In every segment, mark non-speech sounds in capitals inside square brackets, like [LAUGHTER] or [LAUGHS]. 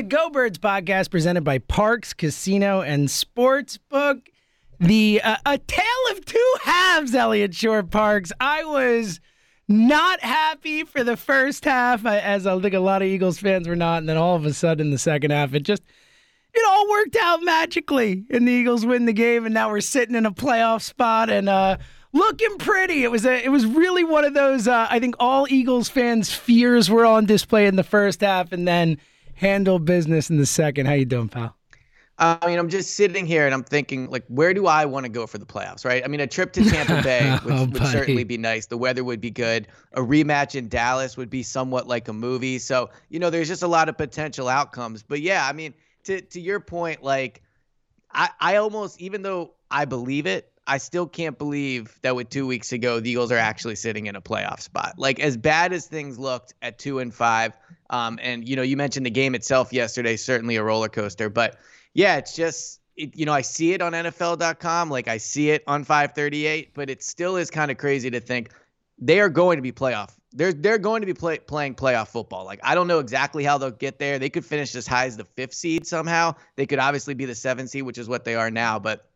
The Go Birds podcast presented by Parx Casino and Sportsbook. The uh, a tale of two halves, Eliot Shorr-Parks. I was not happy for the first half, as I think a lot of Eagles fans were not, and then all of a sudden, the second half, it just it all worked out magically, and the Eagles win the game, and now we're sitting in a playoff spot and uh, looking pretty. It was a, it was really one of those. Uh, I think all Eagles fans' fears were on display in the first half, and then handle business in the second. How you doing, pal? I mean, I'm just sitting here and I'm thinking, like, where do I want to go for the playoffs, right? I mean, a trip to Tampa [LAUGHS] Bay would, Oh, would certainly be nice. The weather would be good. A rematch in Dallas would be somewhat like a movie. So, you know, there's just a lot of potential outcomes. But yeah, I mean, to to your point, like, I I almost, even though I believe it, I still can't believe that with two weeks ago, the Eagles are actually sitting in a playoff spot. Like as bad as things looked at two and five, um, and you know, you mentioned the game itself yesterday, certainly a roller coaster. But yeah, it's just, it, you know, I see it on NFL.com, like I see it on 538, but it still is kind of crazy to think they are going to be playoff. They're they're going to be play, playing playoff football. Like I don't know exactly how they'll get there. They could finish as high as the fifth seed somehow. They could obviously be the seventh seed, which is what they are now. But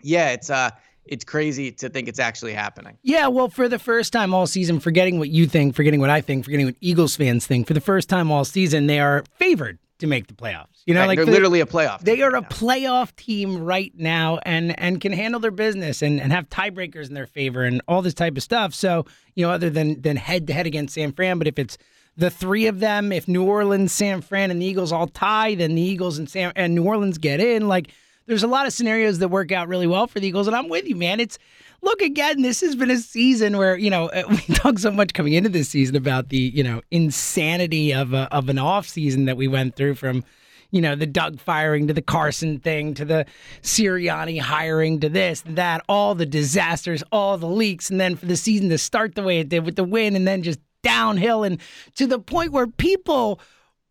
yeah, it's uh it's crazy to think it's actually happening. Yeah, well, for the first time all season, forgetting what you think, forgetting what I think, forgetting what Eagles fans think, for the first time all season, they are favored to make the playoffs. You know, Right, like they're the- literally a playoff. They are right a now. playoff team right now and and can handle their business and, and have tiebreakers in their favor and all this type of stuff. So, you know, other than than head to head against San Fran, but if it's the three of them, if New Orleans, San Fran, and the Eagles all tie, then the Eagles and San and New Orleans get in. Like there's a lot of scenarios that work out really well for the Eagles, and I'm with you, man. It's look again. This has been a season where you know [LAUGHS] we talked so much coming into this season about the you know insanity of a, of an off season that we went through from you know, the Doug firing to the Carson thing to the Sirianni hiring to this, that, all the disasters, all the leaks, and then for the season to start the way it did with the win and then just downhill and to the point where people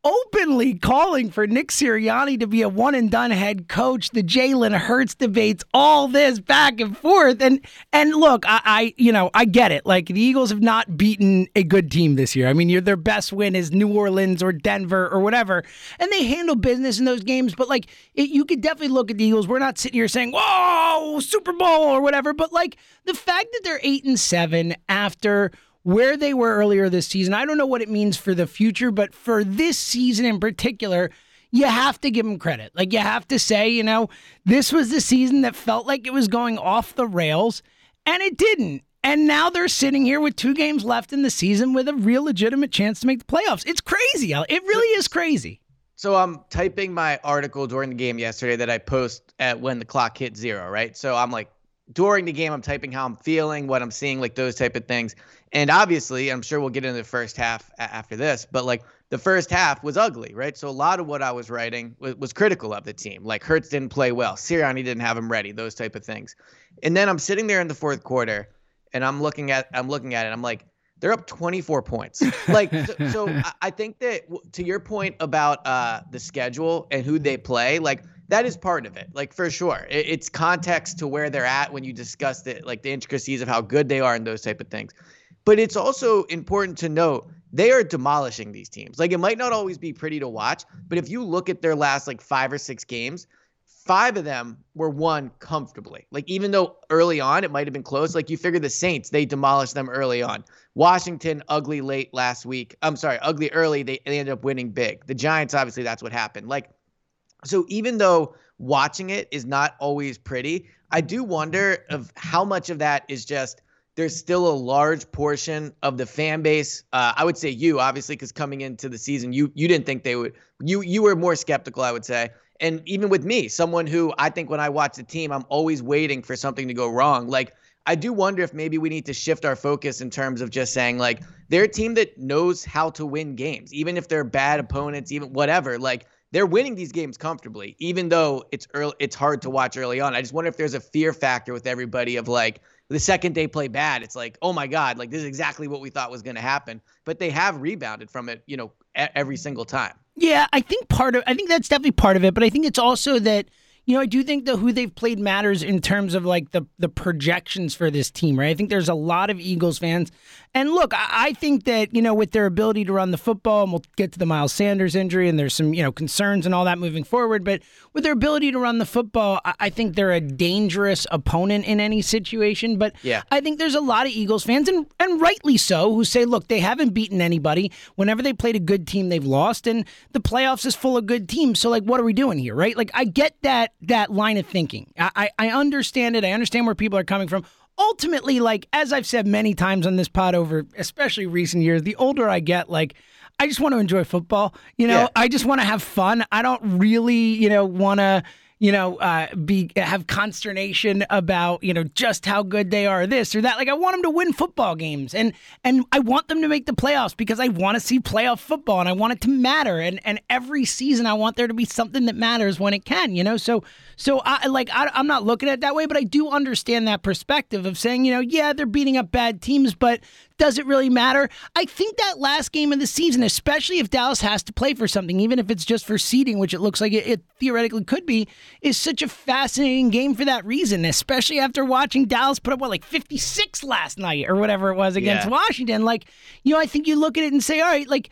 openly calling for Nick Sirianni to be a one and done head coach, the Jalen Hurts debates, all this back and forth. And and look, I, I you know, I get it. Like the Eagles have not beaten a good team this year. I mean, their best win is New Orleans or Denver or whatever. And they handle business in those games, but like it, you could definitely look at the Eagles. We're not sitting here saying, Whoa, Super Bowl or whatever, but like the fact that they're eight and seven after where they were earlier this season. I don't know what it means for the future, but for this season in particular, you have to give them credit. Like you have to say, you know, this was the season that felt like it was going off the rails, and it didn't. And now they're sitting here with two games left in the season with a real legitimate chance to make the playoffs. It's crazy. It really is crazy. So I'm typing my article during the game yesterday that I post at when the clock hit zero, right? So I'm like during the game, I'm typing how I'm feeling, what I'm seeing, like those type of things. And obviously, I'm sure we'll get into the first half a- after this, but like the first half was ugly, right? So a lot of what I was writing was, was critical of the team. Like Hurts didn't play well, Sirianni didn't have him ready, those type of things. And then I'm sitting there in the fourth quarter, and I'm looking at I'm looking at it. I'm like, they're up 24 points. [LAUGHS] Like, so, so I think that to your point about uh, the schedule and who they play, like that is part of it. Like for sure, it, it's context to where they're at when you discuss the like the intricacies of how good they are and those type of things. But it's also important to note they are demolishing these teams. Like it might not always be pretty to watch, but if you look at their last like five or six games, five of them were won comfortably. Like even though early on it might have been close, like you figure the Saints, they demolished them early on. Washington, ugly late last week. I'm sorry, ugly early. They, they ended up winning big. The Giants, obviously, that's what happened. Like, so even though watching it is not always pretty, I do wonder of how much of that is just – there's still a large portion of the fan base. Uh, I would say you, obviously, because coming into the season, you you didn't think they would. You you were more skeptical, I would say. And even with me, someone who I think when I watch the team, I'm always waiting for something to go wrong. Like I do wonder if maybe we need to shift our focus in terms of just saying like they're a team that knows how to win games, even if they're bad opponents, even whatever. Like they're winning these games comfortably, even though it's early, it's hard to watch early on. I just wonder if there's a fear factor with everybody of like the second they play bad, it's like, oh my God, like this is exactly what we thought was going to happen. But they have rebounded from it, you know, every single time. Yeah, I think part of I think that's definitely part of it, but I think it's also that you know, I do think that who they've played matters in terms of like the the projections for this team, right? I think there's a lot of Eagles fans. And look, I, I think that, you know, with their ability to run the football, and we'll get to the Miles Sanders injury and there's some, you know, concerns and all that moving forward, but with their ability to run the football, I, I think they're a dangerous opponent in any situation. But yeah. I think there's a lot of Eagles fans, and and rightly so, who say, look, they haven't beaten anybody. Whenever they played a good team, they've lost, and the playoffs is full of good teams. So like what are we doing here, right? Like I get that that line of thinking. I, I understand it. I understand where people are coming from. Ultimately, like as I've said many times on this pod over, especially recent years, the older I get, like I just want to enjoy football. You know, yeah. I just want to have fun. I don't really, you know, want to you know, uh, be have consternation about you know just how good they are, this or that. Like I want them to win football games, and and I want them to make the playoffs because I want to see playoff football, and I want it to matter. And and every season, I want there to be something that matters when it can. You know, so so I like I, I'm not looking at it that way, but I do understand that perspective of saying, you know, yeah, they're beating up bad teams, but does it really matter? I think that last game of the season, especially if Dallas has to play for something, even if it's just for seeding, which it looks like it, it theoretically could be, is such a fascinating game for that reason, especially after watching Dallas put up, what, like 56 last night or whatever it was against yeah. Washington. Like, you know, I think you look at it and say, all right, like,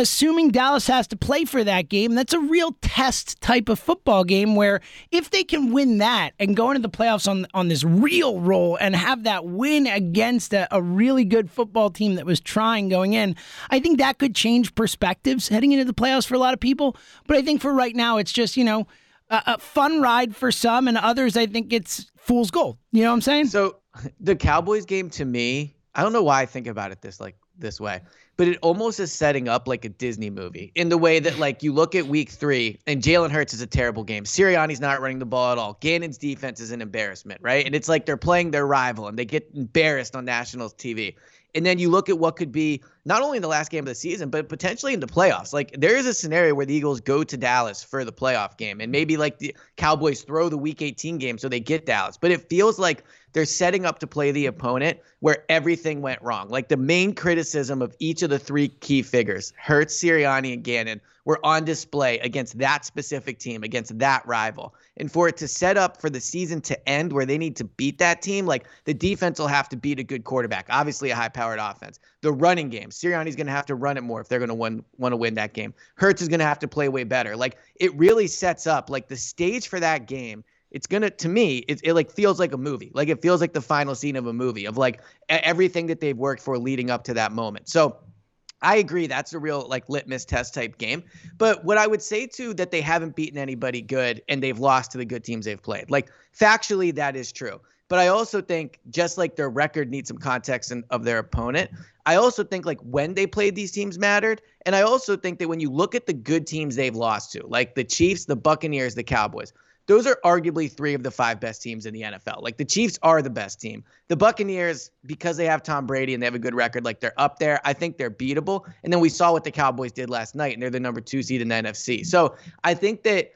assuming Dallas has to play for that game, that's a real test type of football game where if they can win that and go into the playoffs on on this real roll and have that win against a, a really good football team that was trying going in, I think that could change perspectives heading into the playoffs for a lot of people. But I think for right now, it's just, you know, a, a fun ride for some and others, I think it's fool's gold. You know what I'm saying? So [LAUGHS] the Cowboys game to me, I don't know why I think about it this like this way but it almost is setting up like a Disney movie in the way that like you look at week three and Jalen Hurts is a terrible game. Sirianni's not running the ball at all. Gannon's defense is an embarrassment, right? And it's like they're playing their rival and they get embarrassed on national TV. And then you look at what could be not only in the last game of the season, but potentially in the playoffs. Like there is a scenario where the Eagles go to Dallas for the playoff game, and maybe like the Cowboys throw the Week 18 game so they get Dallas. But it feels like they're setting up to play the opponent where everything went wrong. Like the main criticism of each of the three key figures, Hurts, Sirianni, and Gannon, were on display against that specific team, against that rival. And for it to set up for the season to end where they need to beat that team, like the defense will have to beat a good quarterback, obviously a high powered offense. The running game, Sirianni's going to have to run it more if they're going to win, want to win that game. Hurts is going to have to play way better. Like it really sets up like the stage for that game it's gonna to me it, it like feels like a movie like it feels like the final scene of a movie of like everything that they've worked for leading up to that moment so I agree that's a real like litmus test type game. But what I would say too that they haven't beaten anybody good and they've lost to the good teams they've played. Like factually that is true. But I also think just like their record needs some context of their opponent, I also think like when they played these teams mattered. And I also think that when you look at the good teams they've lost to, like the Chiefs, the Buccaneers, the Cowboys, those are arguably three of the five best teams in the NFL. Like the Chiefs are the best team. The Buccaneers, because they have Tom Brady and they have a good record, like they're up there. I think they're beatable. And then we saw what the Cowboys did last night, and they're the number two seed in the NFC. So I think that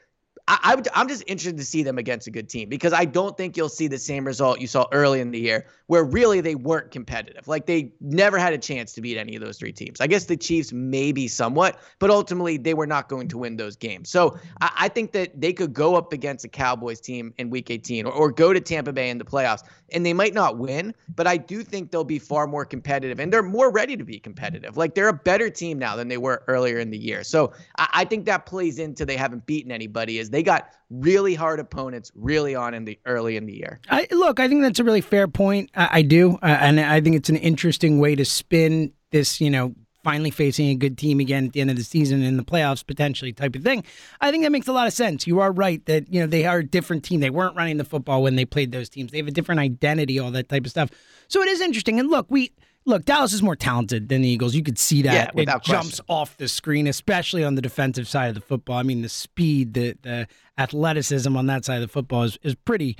I, I'm just interested to see them against a good team because I don't think you'll see the same result you saw early in the year where really they weren't competitive. Like they never had a chance to beat any of those three teams. I guess the Chiefs maybe somewhat, but ultimately they were not going to win those games. So I, I think that they could go up against a Cowboys team in Week 18 or, or go to Tampa Bay in the playoffs, and they might not win, but I do think they'll be far more competitive and they're more ready to be competitive. Like they're a better team now than they were earlier in the year. So I, I think that plays into they haven't beaten anybody. Is they got really hard opponents really on in the early in the year. I, look, I think that's a really fair point. I, I do, uh, and I think it's an interesting way to spin this. You know, finally facing a good team again at the end of the season in the playoffs potentially type of thing. I think that makes a lot of sense. You are right that you know they are a different team. They weren't running the football when they played those teams. They have a different identity, all that type of stuff. So it is interesting. And look, we look, Dallas is more talented than the Eagles. You could see that. Yeah, it without jumps question. off the screen, especially on the defensive side of the football. I mean, the speed, the the athleticism on that side of the football is, is pretty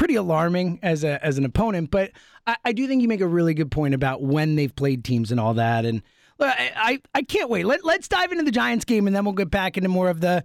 pretty alarming as a as an opponent. But I, I do think you make a really good point about when they've played teams and all that. And I, I, I can't wait. Let, let's dive into the Giants game and then we'll get back into more of the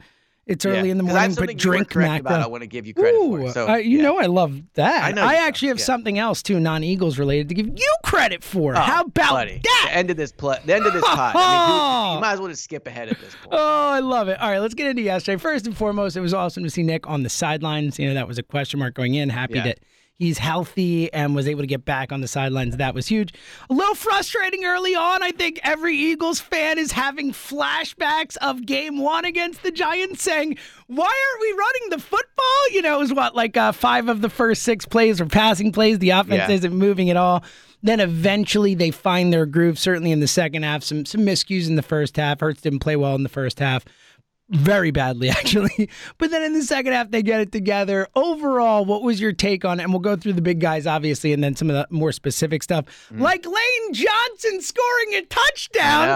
it's early Yeah, in the morning, but drink correct Mac. about. I want to give you credit for. Ooh, it. So uh, you yeah. know I love that. I know you do, actually have yeah. something else too, non-Eagles related, to give you credit for. Oh, How about buddy, that? The end of this play, the end of this pod. I mean, who, [LAUGHS] you might as well just skip ahead at this point. Oh, I love it. All right, let's get into yesterday. First and foremost, it was awesome to see Nick on the sidelines. You know, that was a question mark going in. Happy that he's healthy and was able to get back on the sidelines. That was huge. A little frustrating early on. I think every Eagles fan is having flashbacks of game one against the Giants saying, why aren't we running the football? You know, it was what, like uh, five of the first six plays were passing plays. The offense Yeah. isn't moving at all. Then eventually they find their groove, certainly in the second half. Some some miscues in the first half. Hurts didn't play well in the first half. Very badly, [LAUGHS] actually. But then in the second half, they get it together. Overall, what was your take on it? And we'll go through the big guys, obviously, and then some of the more specific stuff, like Lane Johnson scoring a touchdown.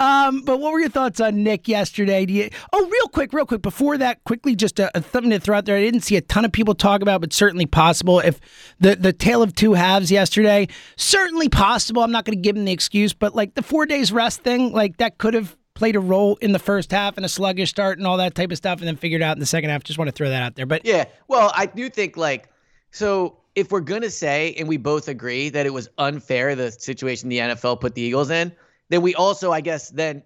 Um, but what were your thoughts on Nick yesterday? Do you, oh, real quick, real quick, before that, quickly, just a, a something to throw out there. I didn't see a ton of people talk about, but certainly possible. If the the tale of two halves yesterday, certainly possible. I'm not going to give him the excuse, but like the four days rest thing, like that could have played a role in the first half and a sluggish start and all that type of stuff, and then figured out in the second half. Just want to throw that out there. But Yeah. Well, I do think like so if we're gonna say and we both agree that it was unfair the situation the NFL put the Eagles in, then we also, I guess, then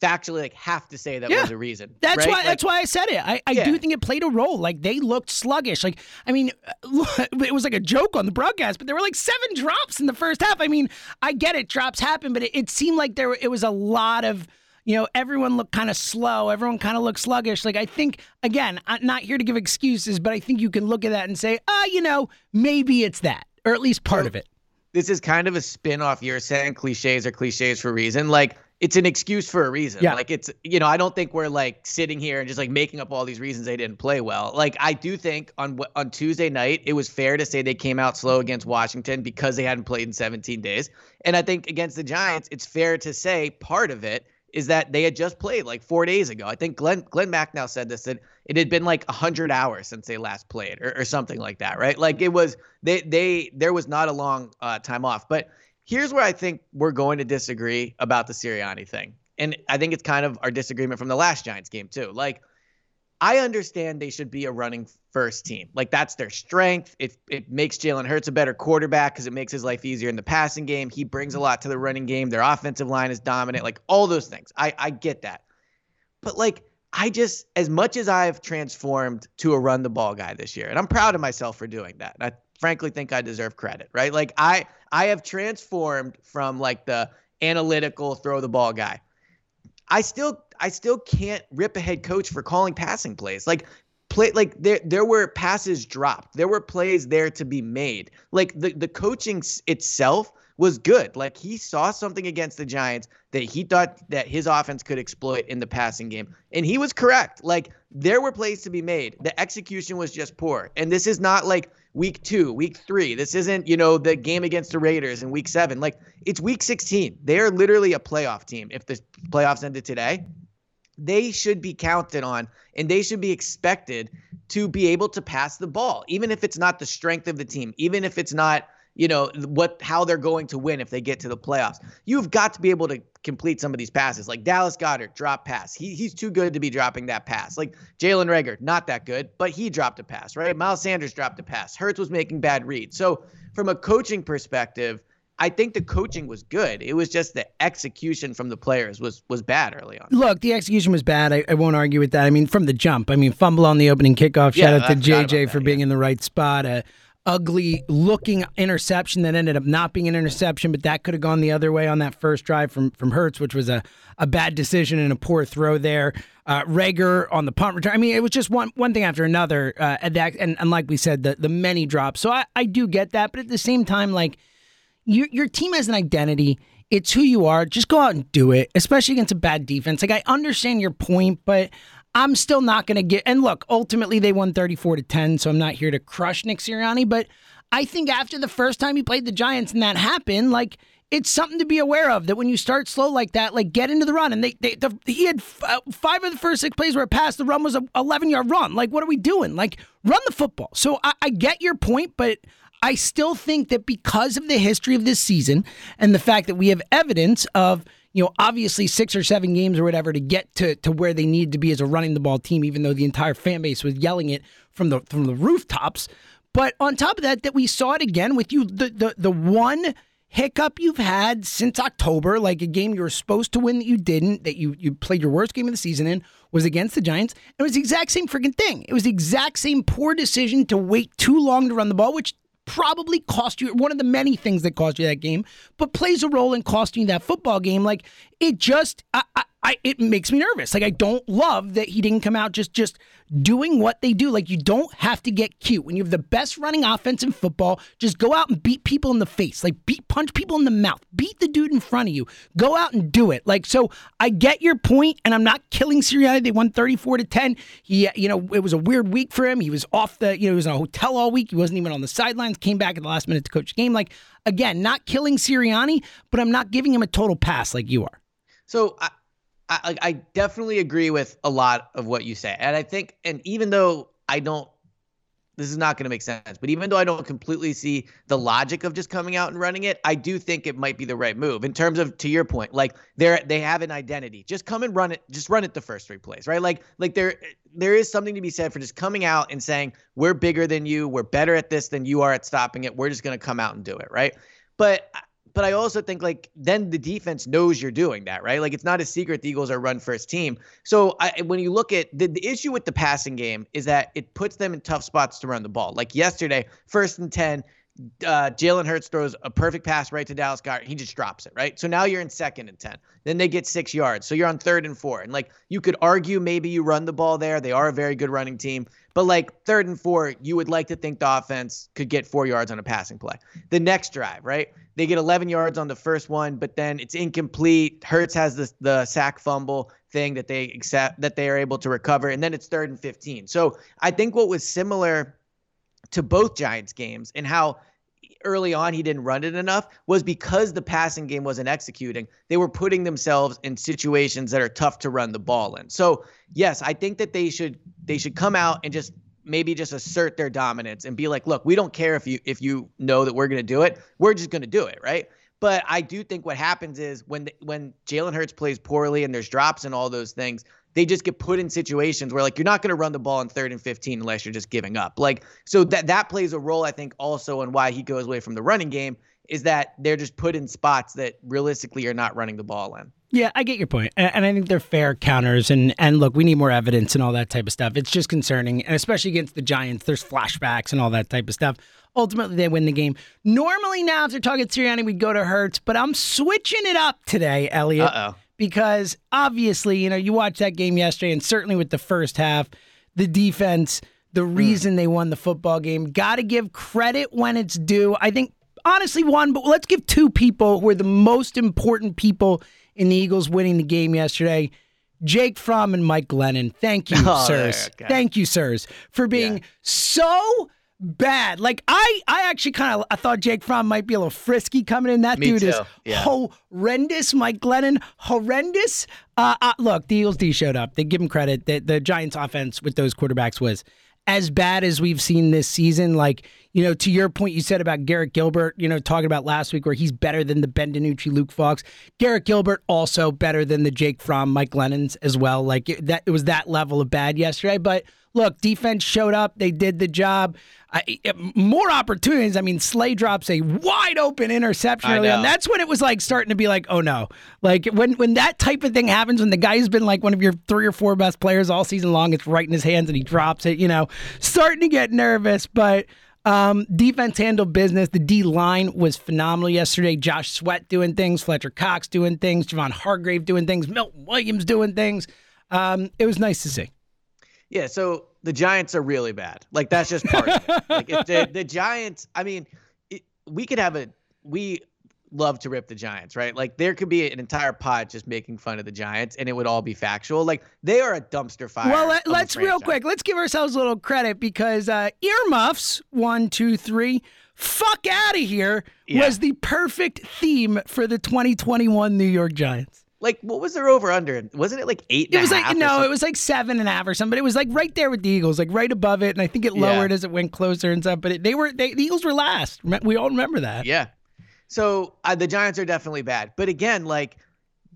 factually like have to say that Yeah. was a reason. That's right? why. Like, that's why I said it. I, I Yeah. do think it played a role. Like they looked sluggish. Like I mean, [LAUGHS] it was like a joke on the broadcast, but there were like seven drops in the first half. I mean, I get it, drops happen, but it, it seemed like there it was a lot of. You know, everyone looked kind of slow. Everyone kind of looked sluggish. Like I think, again, I'm not here to give excuses, but I think you can look at that and say, ah, you know, maybe it's that, or at least part So- of it. this is kind of a spin off you're saying cliches are cliches for a reason. Like it's an excuse for a reason. Yeah. Like it's you know, I don't think we're like sitting here and just like making up all these reasons they didn't play well. Like I do think on on Tuesday night it was fair to say they came out slow against Washington because they hadn't played in 17 days. And I think against the Giants it's fair to say part of it is that they had just played like 4 days ago. I think Glenn Glen Macnow said this that it had been like 100 hours since they last played or, or something like that, right? Like it was they they there was not a long uh, time off. But here's where I think we're going to disagree about the Sirianni thing. And I think it's kind of our disagreement from the last Giants game too. Like I understand they should be a running first team. Like that's their strength. It it makes Jalen Hurts a better quarterback because it makes his life easier in the passing game. He brings a lot to the running game. Their offensive line is dominant. Like all those things. I I get that. But like I just as much as I've transformed to a run the ball guy this year, and I'm proud of myself for doing that. I frankly think I deserve credit, right? Like I I have transformed from like the analytical throw the ball guy. I still I still can't rip a head coach for calling passing plays. Like play like there there were passes dropped. There were plays there to be made. Like the the coaching itself was good. Like he saw something against the Giants that he thought that his offense could exploit in the passing game. And he was correct. Like there were plays to be made. The execution was just poor. And this is not like week 2, week 3. This isn't, you know, the game against the Raiders in week 7. Like it's week 16. They're literally a playoff team if the playoffs ended today they should be counted on and they should be expected to be able to pass the ball, even if it's not the strength of the team, even if it's not you know what how they're going to win if they get to the playoffs. You've got to be able to complete some of these passes. Like Dallas Goedert, drop pass. He he's too good to be dropping that pass. Like Jalen Reagor, not that good, but he dropped a pass, right? Miles Sanders dropped a pass. Hurts was making bad reads. So from a coaching perspective, I think the coaching was good. It was just the execution from the players was was bad early on. Look, the execution was bad. I, I won't argue with that. I mean, from the jump. I mean, fumble on the opening kickoff. Yeah, Shout out to JJ for that, being yeah. in the right spot. A ugly looking interception that ended up not being an interception, but that could have gone the other way on that first drive from from Hurts, which was a, a bad decision and a poor throw there. Uh, Reagor on the punt return. I mean, it was just one one thing after another. Uh, and, that, and and like we said, the the many drops. So I, I do get that, but at the same time, like your your team has an identity. It's who you are. Just go out and do it, especially against a bad defense. Like I understand your point, but I'm still not going to get. And look, ultimately they won 34 to 10, so I'm not here to crush Nick Sirianni. But I think after the first time he played the Giants and that happened, like it's something to be aware of. That when you start slow like that, like get into the run. And they, they the, he had f- uh, five of the first six plays where it passed. The run was a 11 yard run. Like what are we doing? Like run the football. So I, I get your point, but. I still think that because of the history of this season and the fact that we have evidence of, you know, obviously six or seven games or whatever to get to, to where they need to be as a running the ball team, even though the entire fan base was yelling it from the from the rooftops. But on top of that, that we saw it again with you, the the the one hiccup you've had since October, like a game you were supposed to win that you didn't, that you you played your worst game of the season in, was against the Giants. It was the exact same freaking thing. It was the exact same poor decision to wait too long to run the ball, which probably cost you one of the many things that cost you that game, but plays a role in costing you that football game. Like it just, I, I, I, it makes me nervous. Like I don't love that he didn't come out just just doing what they do. Like you don't have to get cute when you have the best running offense in football. Just go out and beat people in the face, like beat punch people in the mouth, beat the dude in front of you. Go out and do it. Like so, I get your point, and I'm not killing Sirianni. They won 34 to 10. He, you know, it was a weird week for him. He was off the, you know, he was in a hotel all week. He wasn't even on the sidelines. Came back at the last minute to coach the game. Like again, not killing Sirianni, but I'm not giving him a total pass like you are. So I, I, I definitely agree with a lot of what you say, and I think, and even though I don't, this is not going to make sense, but even though I don't completely see the logic of just coming out and running it, I do think it might be the right move in terms of, to your point, like they're they have an identity. Just come and run it. Just run it the first three plays, right? Like like there there is something to be said for just coming out and saying we're bigger than you, we're better at this than you are at stopping it. We're just going to come out and do it, right? But but I also think like then the defense knows you're doing that, right? Like it's not a secret the Eagles are run first team. So I, when you look at the, the issue with the passing game is that it puts them in tough spots to run the ball. Like yesterday, first and 10, uh, Jalen Hurts throws a perfect pass right to Dallas Goedert. He just drops it, right? So now you're in second and 10. Then they get six yards. So you're on third and four. And like you could argue maybe you run the ball there. They are a very good running team. But like third and four, you would like to think the offense could get four yards on a passing play. The next drive, right? They get 11 yards on the first one, but then it's incomplete. Hurts has the the sack fumble thing that they accept that they are able to recover, and then it's third and 15. So I think what was similar to both Giants games and how early on he didn't run it enough was because the passing game wasn't executing. They were putting themselves in situations that are tough to run the ball in. So yes, I think that they should they should come out and just maybe just assert their dominance and be like, look, we don't care if you if you know that we're gonna do it, we're just gonna do it, right? But I do think what happens is when the, when Jalen Hurts plays poorly and there's drops and all those things, they just get put in situations where like you're not going to run the ball in third and 15 unless you're just giving up. Like so that that plays a role I think also in why he goes away from the running game is that they're just put in spots that realistically are not running the ball in. Yeah, I get your point, and, and I think they're fair counters. And and look, we need more evidence and all that type of stuff. It's just concerning, and especially against the Giants, there's flashbacks and all that type of stuff. Ultimately, they win the game. Normally, now if they're talking Sirianni, we'd go to Hurts, but I'm switching it up today, Eliot, Uh oh. Because obviously, you know, you watched that game yesterday, and certainly with the first half, the defense, the reason they won the football game. Got to give credit when it's due. I think honestly one, but let's give two people who are the most important people in the Eagles winning the game yesterday. Jake Fromm and Mike Glennon. Thank you, [LAUGHS] Oh, sirs. okay. Thank you, sirs, for being so bad. Like I, I actually kind of I thought Jake Fromm might be a little frisky coming in. That Me dude is too, yeah. horrendous. Mike Glennon, horrendous. Uh, uh, look, the Eagles D showed up. They give him credit. The, the Giants' offense with those quarterbacks was as bad as we've seen this season. Like, you know, to your point, you said about Garrett Gilbert, you know, talking about last week where he's better than the Ben DiNucci, Luke Falk. Garrett Gilbert also better than the Jake Fromm, Mike Glennon as well. Like it, that, it was that level of bad yesterday. But look, defense showed up. They did the job. I, more opportunities. I mean, Slay drops a wide open interception early on. That's when it was like starting to be like, oh no. Like when when that type of thing happens, when the guy's been like one of your three or four best players all season long, it's right in his hands and he drops it. You know, starting to get nervous, but. Um, defense handled business. The D line was phenomenal yesterday. Josh Sweat doing things, Fletcher Cox doing things, Javon Hargrave doing things, Milton Williams doing things. Um, it was nice to see. Yeah, so the Giants are really bad. Like that's just part of it. Like if the, the Giants, I mean, it, we could have a we love to rip the Giants, right? Like there could be an entire pod just making fun of the Giants and it would all be factual. Like they are a dumpster fire. Well, let, us real quick, let's give ourselves a little credit because uh, earmuffs, one, two, three, fuck out of here yeah. was the perfect theme for the 2021 New York Giants. Like, what was their over under? Wasn't it like eight? it was like no, it was like seven and a half or something. But it was like right there with the Eagles, like right above it, and I think it lowered yeah. as it went closer and stuff. But it, they were they, the Eagles were last. We all remember that. Yeah. So uh, the Giants are definitely bad, but again, like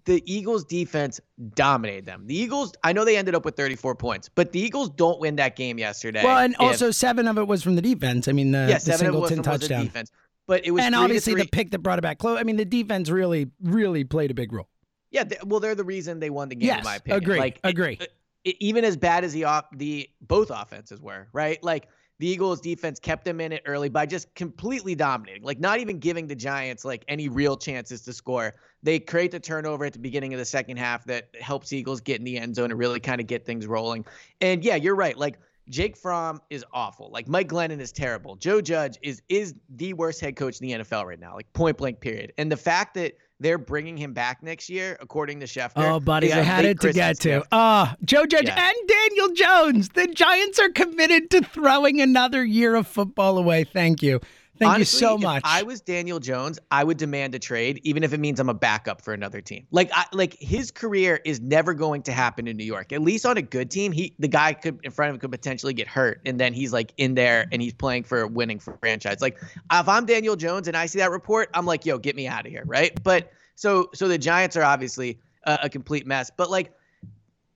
the Eagles defense dominated them. The Eagles, I know they ended up with 34 points, but the Eagles don't win that game yesterday. Well, and if, also seven of it was from the defense. I mean, the, yeah, the Singleton touchdown. defense. But it was and obviously the pick that brought it back close. I mean, the defense really, really played a big role. Yeah, they, well, they're the reason they won the game, yes, in my opinion. Agree. Like, agree. It, it, even as bad as the off the both offenses were, right? Like the Eagles defense kept them in it early by just completely dominating, like not even giving the Giants like any real chances to score. They create the turnover at the beginning of the second half that helps Eagles get in the end zone and really kind of get things rolling. And yeah, you're right. Like Jake Fromm is awful. Like Mike Glennon is terrible. Joe Judge is is the worst head coach in the NFL right now. Like point blank period. And the fact that they're bringing him back next year, according to Schefter. Oh, buddy, I had it to get to. Ah, uh, Joe Judge yeah. and Daniel Jones. The Giants are committed to throwing another year of football away. Thank you. Thank Honestly, you so much. If I was Daniel Jones, I would demand a trade, even if it means I'm a backup for another team. Like, I, like his career is never going to happen in New York. At least on a good team, he the guy could in front of him could potentially get hurt, and then he's like in there and he's playing for a winning franchise. Like, if I'm Daniel Jones and I see that report, I'm like, yo, get me out of here, right? But so so the Giants are obviously a, a complete mess, but like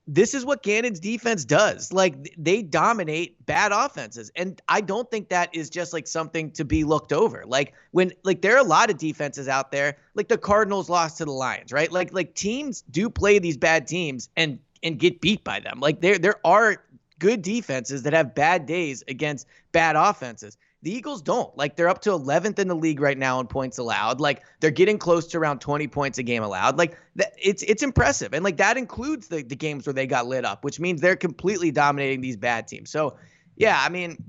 this is what Gannon's defense does. Like they dominate bad offenses. And I don't think that is just like something to be looked over. Like when like there are a lot of defenses out there, like the Cardinals lost to the Lions, right? Like like teams do play these bad teams and and get beat by them. Like there there are good defenses that have bad days against bad offenses. The Eagles don't. Like they're up to 11th in the league right now in points allowed. Like they're getting close to around 20 points a game allowed. Like that, it's it's impressive, and like that includes the the games where they got lit up, which means they're completely dominating these bad teams. So, yeah, I mean,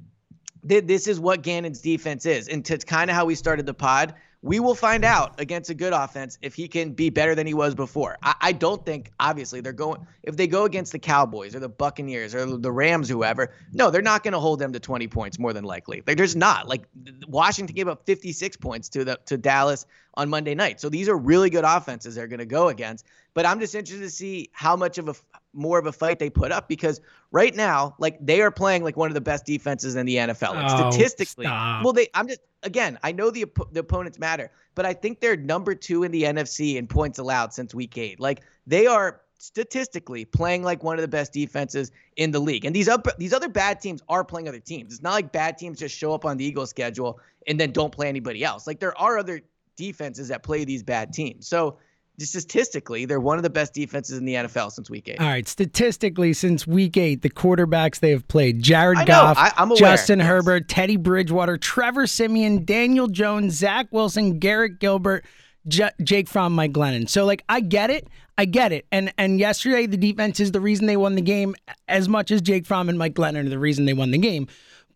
th- this is what Gannon's defense is, and to kind of how we started the pod we will find out against a good offense if he can be better than he was before. I, I, don't think, obviously, they're going, if they go against the Cowboys or the Buccaneers or the Rams, whoever, no, they're not going to hold them to 20 points more than likely. They're just not. Like, Washington gave up 56 points to the to Dallas on Monday night. So these are really good offenses they're going to go against. But I'm just interested to see how much of a more of a fight they put up because right now, like they are playing like one of the best defenses in the NFL. Like, oh, statistically, stop. well, they I'm just again, I know the the opponents matter, but I think they're number two in the NFC in points allowed since week eight. Like they are statistically playing like one of the best defenses in the league. And these up these other bad teams are playing other teams. It's not like bad teams just show up on the Eagles schedule and then don't play anybody else. Like there are other defenses that play these bad teams. So statistically, they're one of the best defenses in the NFL since week eight. All right, statistically, since week eight, the quarterbacks they have played: Jared Goff, I, Justin yes. Herbert, Teddy Bridgewater, Trevor Siemian, Daniel Jones, Zach Wilson, Garrett Gilbert. J- Jake Fromm Mike Glennon. So like I get it. I get it. And and yesterday the defense is the reason they won the game as much as Jake Fromm and Mike Glennon are the reason they won the game.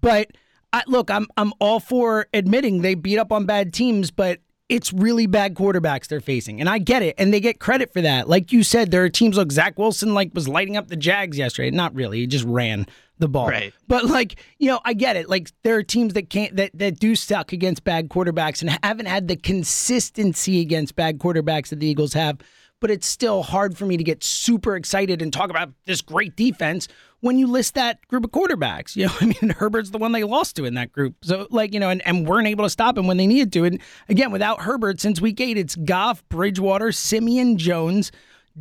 But I, look, I'm I'm all for admitting they beat up on bad teams, but it's really bad quarterbacks they're facing. And I get it. And they get credit for that. Like you said, there are teams like Zach Wilson like was lighting up the Jags yesterday. Not really. He just ran the ball. Right. But like, you know, I get it. Like there are teams that can't that, that do suck against bad quarterbacks and haven't had the consistency against bad quarterbacks that the Eagles have. But it's still hard for me to get super excited and talk about this great defense when you list that group of quarterbacks. You know, [LAUGHS] I mean, Herbert's the one they lost to in that group. So, like, you know, and, and weren't able to stop him when they needed to. And again, without Herbert, since week eight, it's Goff, Bridgewater, Siemian Jones,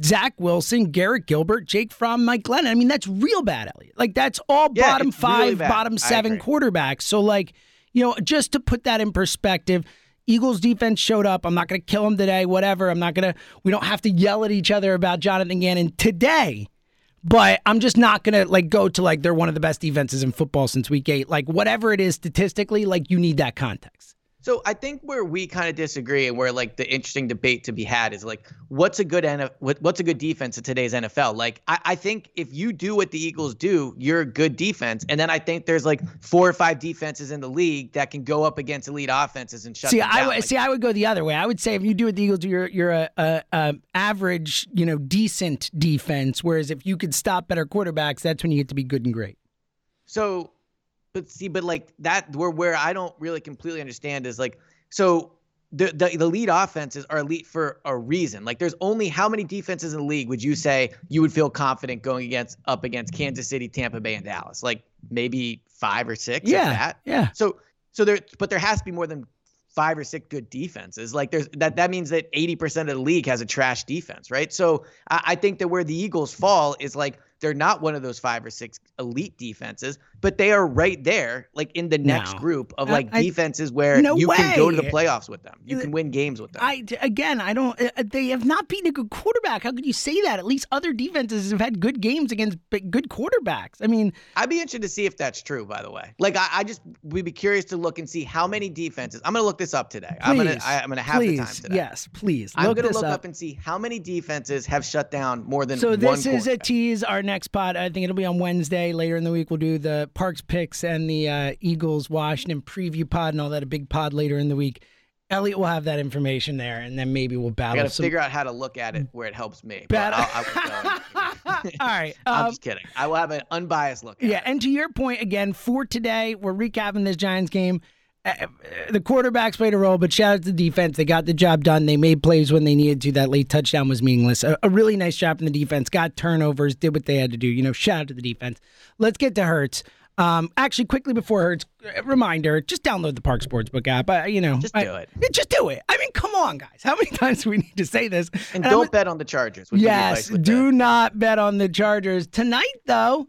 Zach Wilson, Garrett Gilbert, Jake Fromm, Mike Glennon. I mean, that's real bad, Eliot. Like, that's all Yeah, bottom it's really five, bottom seven quarterbacks. So, like, you know, just to put that in perspective, Eagles defense showed up. I'm not going to kill him today, whatever. I'm not going to, we don't have to yell at each other about Jonathan Gannon today. But I'm just not gonna like go to like they're one of the best defenses in football since week eight. Like whatever it is statistically, like you need that context. So I think where we kind of disagree and where like the interesting debate to be had is like what's a good NF- what, what's a good defense in today's NFL? Like I, I think if you do what the Eagles do, you're a good defense. And then I think there's like four or five defenses in the league that can go up against elite offenses and shut See, them I down. would Like, see. I would go the other way. I would say if you do what the Eagles do, you're you're a, a, a average, you know, decent defense. Whereas if you could stop better quarterbacks, that's when you get to be good and great. So, but see, but like that, where where I don't really completely understand is like, so the, the the lead offenses are elite for a reason. Like, there's only how many defenses in the league would you say you would feel confident going against up against Kansas City, Tampa Bay, and Dallas? Like maybe five or six. Yeah, that. yeah. So so there, but there has to be more than five or six good defenses. Like there's that that means that 80% of the league has a trash defense, right? So I, I think that where the Eagles fall is like they're not one of those five or six elite defenses, but they are right there, like in the next No. group of like I- defenses where No you can go to the playoffs with them. You can win games with them. I again, I don't. uh, They have not beaten a good quarterback. How could you say that? At least other defenses have had good games against good quarterbacks. I mean, I'd be interested to see if that's true, by the way. Like I, I just would be curious to look and see how many defenses. I'm gonna look this up today. I'm gonna please, I, I'm gonna have please, the time today. Yes, please. I'm gonna look up. up. and see how many defenses have shut down more than So this is a tease. Our next pod, I think it'll be on Wednesday. Later in the week, we'll do the Parx picks and the uh, Eagles Washington preview pod and all that. A big pod later in the week. Eliot will have that information there, and then maybe we'll I battle. gotta some- figure out how to look at it where it helps me. But I'll, I go. [LAUGHS] all right. I'm um, just kidding. I will have an unbiased look. At Yeah, it. and to your point again, for today, we're recapping this Giants game. Uh, the quarterbacks played a role, but shout out to the defense. They got the job done. They made plays when they needed to. That late touchdown was meaningless. A, a really nice job from the defense. Got turnovers, did what they had to do. You know, shout out to the defense. Let's get to Hurts. Um, actually, quickly before Hurts, uh, reminder: just download the Parx Sportsbook app. Uh, you know, Just I- do it. Yeah, Just do it. I mean, come on, guys. How many [LAUGHS] times do we need to say this? And I don't bet on the Chargers. Yes, do the- not bet on the Chargers. Tonight, though,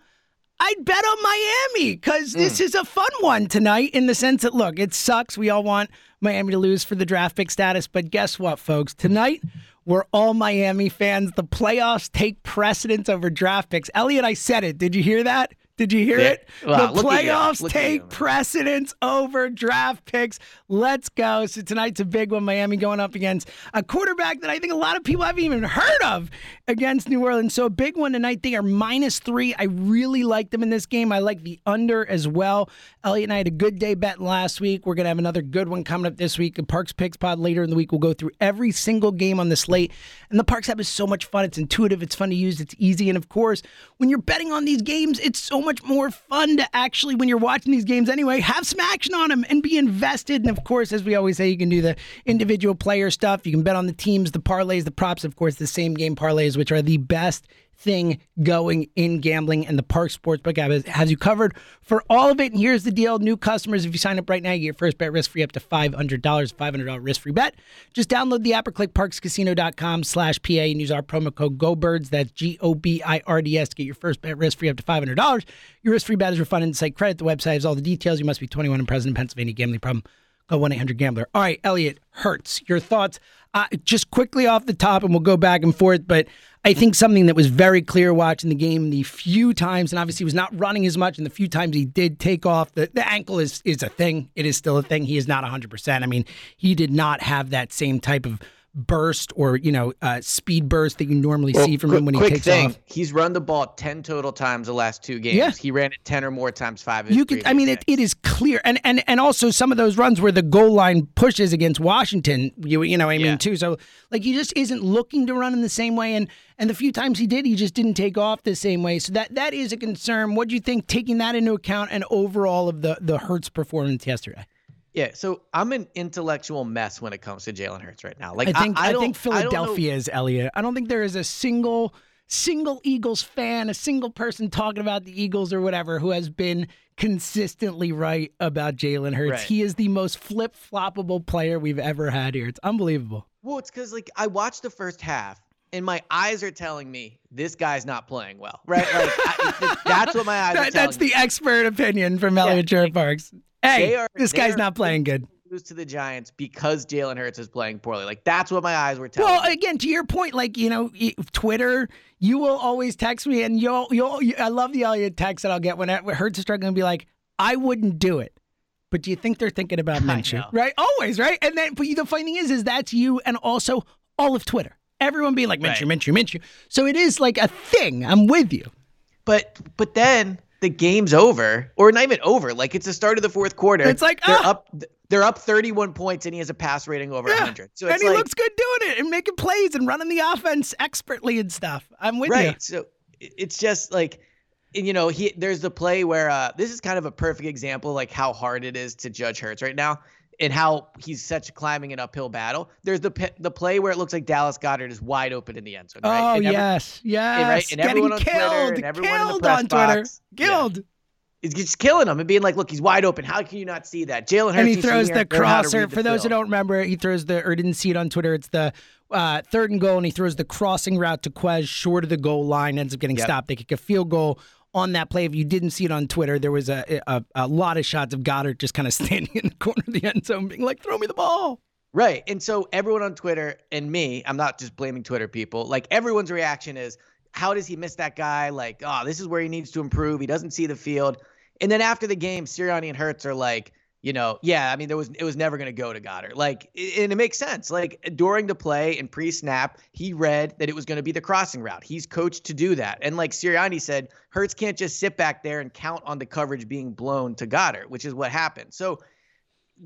I'd bet on Miami because Hmm. this is a fun one tonight in the sense that, look, it sucks. We all want Miami to lose for the draft pick status. But guess what, folks? Tonight, we're all Miami fans. The playoffs take precedence over draft picks. Eliot, I said it. Did you hear that? Did you hear Yeah. it? Wow, the playoffs take you, precedence over draft picks. Let's go. So tonight's a big one. Miami going up against a quarterback that I think a lot of people haven't even heard of against New Orleans. So a big one tonight. They are minus three. I really like them in this game. I like the under as well. Eliot and I had a good day betting last week. We're gonna have another good one coming up this week. The Parx Picks Pod later in the week. We'll go through every single game on the slate. And the Parx app is so much fun. It's intuitive. It's fun to use. It's easy. And of course, when you're betting on these games, it's so much more fun to actually, when you're watching these games anyway, have some action on them and be invested. And of course, as we always say, you can do the individual player stuff. You can bet on the teams, the parlays, the props, of course, the same game parlays, which are the best thing going in gambling and the Parx Sportsbook app has, you covered for all of it. And here's the deal. New customers, if you sign up right now, you get your first bet risk free up to $500, $500 risk free bet. Just download the app or click parxcasino.com slash PA and use our promo code GOBIRDS. That's G-O-B-I-R-D-S to get your first bet risk free up to $500. Your risk free bet is refunded in site credit. The website has all the details. You must be 21 and present in Pennsylvania. Gambling problem. Call 1 800 Gambler. All right, Eliot Hurts, your thoughts. Uh, just quickly off the top, and we'll go back and forth, but I think something that was very clear watching the game the few times, and obviously he was not running as much, and the few times he did take off, the, the ankle is, is a thing. It is still a thing. He is not 100%. I mean, he did not have that same type of burst or, you know, uh, speed burst that you normally see from quick, him when he quick takes thing, off. He's run the ball 10 total times the last two games. Yeah. He ran it 10 or more times five You could, I mean, it, it is clear, and and and also some of those runs where the goal line pushes against Washington, you you know, what I mean, Yeah. too. So like, he just isn't looking to run in the same way, and and the few times he did, he just didn't take off the same way. So that that is a concern. What do you think, taking that into account, and overall of the the Hurts performance yesterday? Yeah, so I'm an intellectual mess when it comes to Jalen Hurts right now. Like I think I, I, don't- think I know- Philadelphia is Eliot. I don't think there is a single single Eagles fan, a single person talking about the Eagles or whatever who has been consistently right about Jalen Hurts. Right. He is the most flip floppable player we've ever had here. It's unbelievable. Well, it's because like I watched the first half and my eyes are telling me this guy's not playing well, right? Like I, [LAUGHS] that's what my eyes are That, telling that's me. the expert opinion from Eliot Yeah. Parks. Hey, are- this guy's not playing good. Lose to the Giants because Jalen Hurts is playing poorly. Like that's what my eyes were telling Well, me. again, to your point, like you know, Twitter, you will always text me, and you'll you'll. You, I love the all Eliot text that I'll get when hurts is struggling. and Be like, I wouldn't do it, but do you think they're thinking about [LAUGHS] Minshew? Right? Always, right? And then, but the funny thing is, is that's you, and also all of Twitter. Everyone being like Minshew, Right. Minshew, Minshew. So it is like a thing. I'm with you. But but then the game's over, or not even over. Like it's the start of the fourth quarter. It's like, they're ah. up. They're up 31 points, and he has a pass rating over 100. So it's and he like, looks good doing it and making plays and running the offense expertly and stuff. I'm with you. right. So it's just like, you know, he there's the play where uh, this is kind of a perfect example, like how hard it is to judge Hurts right now, and how he's such climbing an uphill battle. There's the the play where it looks like Dallas Goedert is wide open in the end zone. Right? Oh And every- yes, yes. and right, and Getting everyone on killed, Twitter and everyone killed on Twitter, box. Yeah. killed. It's just killing him and being like, look, he's wide open. How can you not see that? Jalen Hurts and he throws the learn how to crosser. For those who don't remember, he throws the or didn't see it on Twitter. It's the uh, third and goal, and he throws the crossing route to Quez short of the goal line. Ends up getting Yep. stopped. They kick a field goal on that play. If you didn't see it on Twitter, there was a a, a lot of shots of Goedert just kind of [LAUGHS] standing in the corner of the end zone, being like, "Throw me the ball." Right. And so everyone on Twitter and me, I'm not just blaming Twitter people, like everyone's reaction is, how does he miss that guy? Like, oh, this is where he needs to improve. He doesn't see the field. And then after the game, Sirianni and Hurts are like, you know, yeah, I mean, there was it was never going to go to Goedert. Like, and it makes sense. Like during the play and pre-snap, he read that it was going to be the crossing route. He's coached to do that. And like Sirianni said, Hurts can't just sit back there and count on the coverage being blown to Goedert, which is what happened. So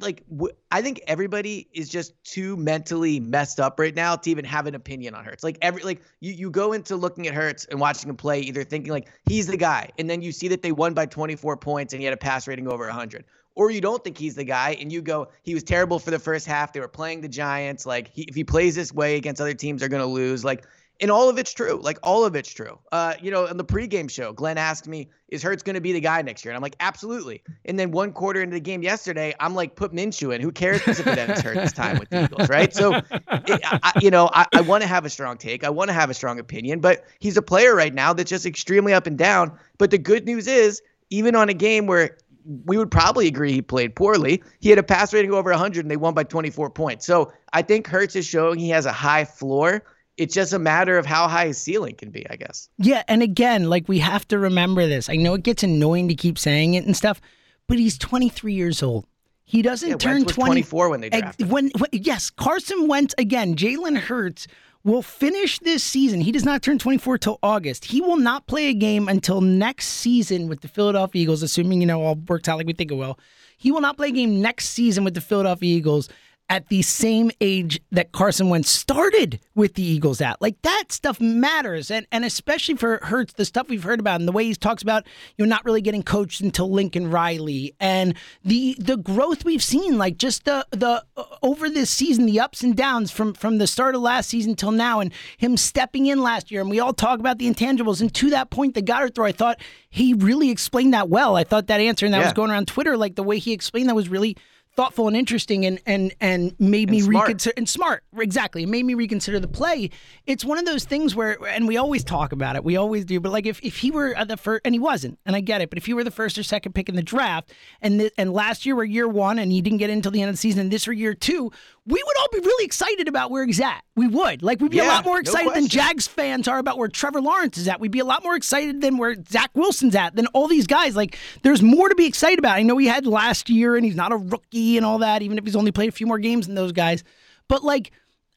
like w- I think everybody is just too mentally messed up right now to even have an opinion on Hurts. Like every like you you go into looking at Hurts and watching him play, either thinking like he's the guy, and then you see that they won by 24 points and he had a pass rating over 100. Or you don't think he's the guy, and you go, he was terrible for the first half. They were playing the Giants. Like he, if he plays this way against other teams, they're gonna lose. Like and all of it's true. Like all of it's true. Uh, you know, in the pregame show, Glen asked me, "Is Hurts going to be the guy next year?" And I'm like, "Absolutely." And then one quarter into the game yesterday, I'm like, "Put Minshew in. Who cares if Dennis Hurts this time with the Eagles, right?" So, it, I, you know, I, I want to have a strong take. I want to have a strong opinion, but he's a player right now that's just extremely up and down. But the good news is, even on a game where we would probably agree he played poorly. He had a pass rating over 100 and they won by 24 points. So I think Hurts is showing he has a high floor. It's just a matter of how high his ceiling can be, I guess. Yeah, and again, like we have to remember this. I know it gets annoying to keep saying it and stuff, but he's 23 years old. He doesn't Yeah, turn Wentz was 20 24 when they drafted. When, when yes, Carson Wentz again. Jalen Hurts will finish this season. He does not turn 24 till August. He will not play a game until next season with the Philadelphia Eagles, assuming you know all works out like we think it will. He will not play a game next season with the Philadelphia Eagles at the same age that Carson Wentz started with the Eagles at. Like that stuff matters. And and especially for Hurts, the stuff we've heard about and the way he talks about you know not really getting coached until Lincoln Riley and the the growth we've seen, like just the the uh, over this season, the ups and downs from from the start of last season till now, and him stepping in last year. And we all talk about the intangibles. And to that point, the Goedert throw, I thought he really explained that well. I thought that answer and that was going around Twitter, like the way he explained that was really thoughtful and interesting and and and made me smart. reconsider and smart. Exactly. It made me reconsider the play. It's one of those things where and we always talk about it. We always do. But like if, if he were the first and he wasn't and i get it. But if he were the first or second pick in the draft and th- and last year were year one and he didn't get in until the end of the season and this were year two we would all be really excited about where he's at. We would. Like we'd be a lot more no excited than jags fans are about where trevor lawrence is at. We'd be a lot more excited than where zach wilson's at than all these guys. Like there's more to be excited about. I know he had last year and he's not a rookie and all that even if he's only played a few more games than those guys. But like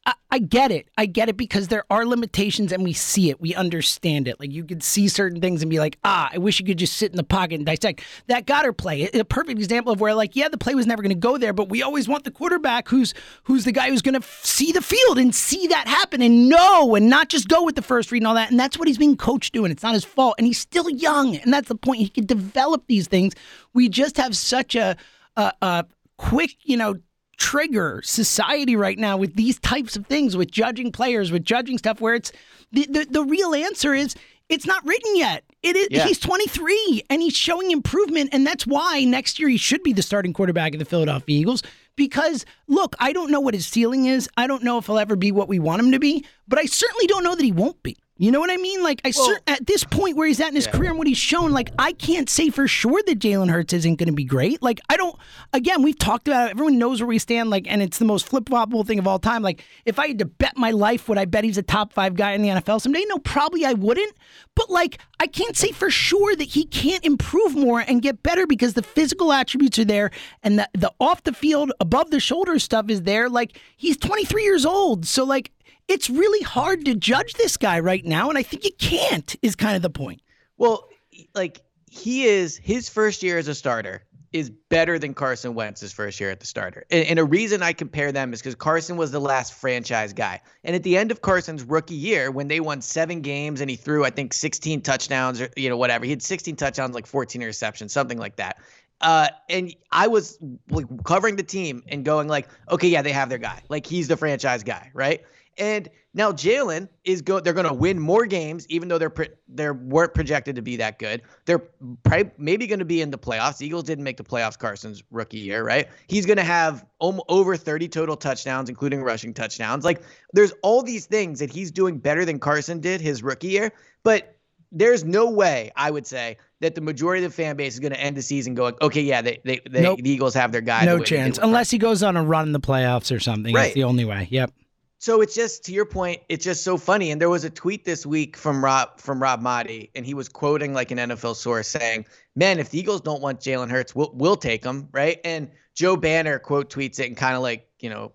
I, I get it. I get it because there are limitations and we see it. We understand it. Like you could see certain things and be like, ah, I wish you could just sit in the pocket and dissect. That Goedert play, a perfect example of where like, yeah, the play was never going to go there, but we always want the quarterback who's who's the guy who's going to see the field and see that happen and know and not just go with the first read and all that. And that's what he's being coached doing. It's not his fault. And he's still young. And that's the point. He can develop these things. We just have such a, a, a quick, you know, trigger society right now with these types of things, with judging players, with judging stuff where it's the, the, the real answer is it's not written yet. It is Yeah. he's 23 and he's showing improvement and that's why next year he should be the starting quarterback of the Philadelphia Eagles because look, I don't know what his ceiling is. I don't know if he'll ever be what we want him to be, but I certainly don't know that he won't be. You know what I mean? Like I cer- at this point where he's at in his career and what he's shown, like I can't say for sure that Jalen Hurts isn't going to be great. Like I don't. Again, we've talked about it. Everyone knows where we stand. Like, and it's the most flip floppable thing of all time. Like, if I had to bet my life, would I bet he's a top five guy in the NFL someday? No, probably I wouldn't. But like, I can't say for sure that he can't improve more and get better because the physical attributes are there and the the off the field, above the shoulder stuff is there. Like, he's 23 years old, so like it's really hard to judge this guy right now, and I think you can't. Is kind of the point. Well, like he is his first year as a starter is better than Carson Wentz's first year at the starter. And, and a reason I compare them is because Carson was the last franchise guy. And at the end of Carson's rookie year, when they won seven games and he threw, I think, 16 touchdowns or, you know, whatever, he had 16 touchdowns, like 14 interceptions, something like that. Uh, and I was like covering the team and going like, okay, yeah, they have their guy. Like he's the franchise guy, right? And now Jalen is go. They're going to win more games, even though they're pro- they weren't projected to be that good. They're probably, maybe going to be in the playoffs. The Eagles didn't make the playoffs Carson's rookie year, right? He's going to have om- over 30 total touchdowns, including rushing touchdowns. Like there's all these things that he's doing better than Carson did his rookie year, but there's no way I would say that the majority of the fan base is going to end the season going, okay, yeah, they, they, they Nope. the Eagles have their guy. no did chance, unless he goes on a run in the playoffs or something. That's Right. the only way. Yep. So it's just to your point, it's just so funny. And there was a tweet this week from Rob from Rob Maaddi, and he was quoting like an NFL source saying, "Man, if the Eagles don't want Jalen Hurts, we'll we'll take him, right?" And Joe Banner quote tweets it and kind of like you know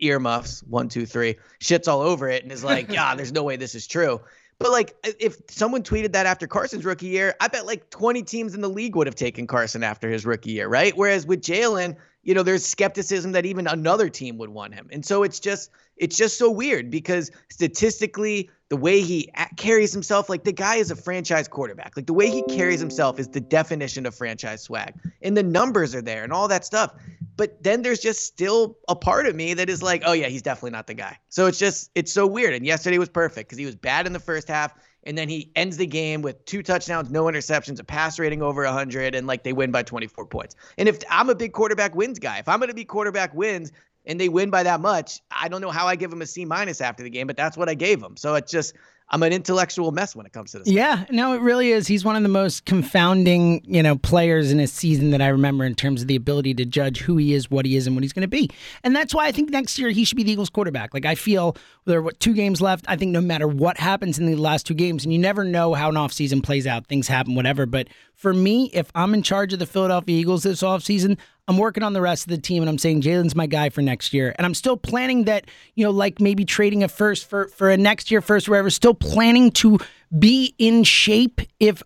earmuffs one two three shits all over it and is like, [LAUGHS] "Yeah, there's no way this is true." But like, if someone tweeted that after Carson's rookie year, I bet like 20 teams in the league would have taken Carson after his rookie year, right? Whereas with Jalen, you know, there's skepticism that even another team would want him, and so it's just it's just so weird because statistically, the way he carries himself, like the guy is a franchise quarterback. Like the way he carries himself is the definition of franchise swag, and the numbers are there and all that stuff. But then there's just still a part of me that is like, oh yeah, he's definitely not the guy. So it's just it's so weird. And yesterday was perfect because he was bad in the first half, and then he ends the game with two touchdowns, no interceptions, a pass rating over 100, and like they win by 24 points. And if I'm a big quarterback wins guy, if I'm going to be quarterback wins and they win by that much, I don't know how I give him a C minus after the game, but that's what I gave him. So it's just I'm an intellectual mess when it comes to this. Yeah, no, it really is. He's one of the most confounding, you know, players in a season that I remember in terms of the ability to judge who he is, what he is, and what he's going to be. And that's why I think next year he should be the Eagles quarterback. Like I feel there are what two games left. I think no matter what happens in the last two games, and you never know how an offseason plays out, things happen, whatever. But for me, if I'm in charge of the Philadelphia Eagles this offseason, I'm working on the rest of the team and I'm saying Jalen's my guy for next year. And I'm still planning that, you know, like maybe trading a first for, for a next year first or whatever, still planning to be in shape if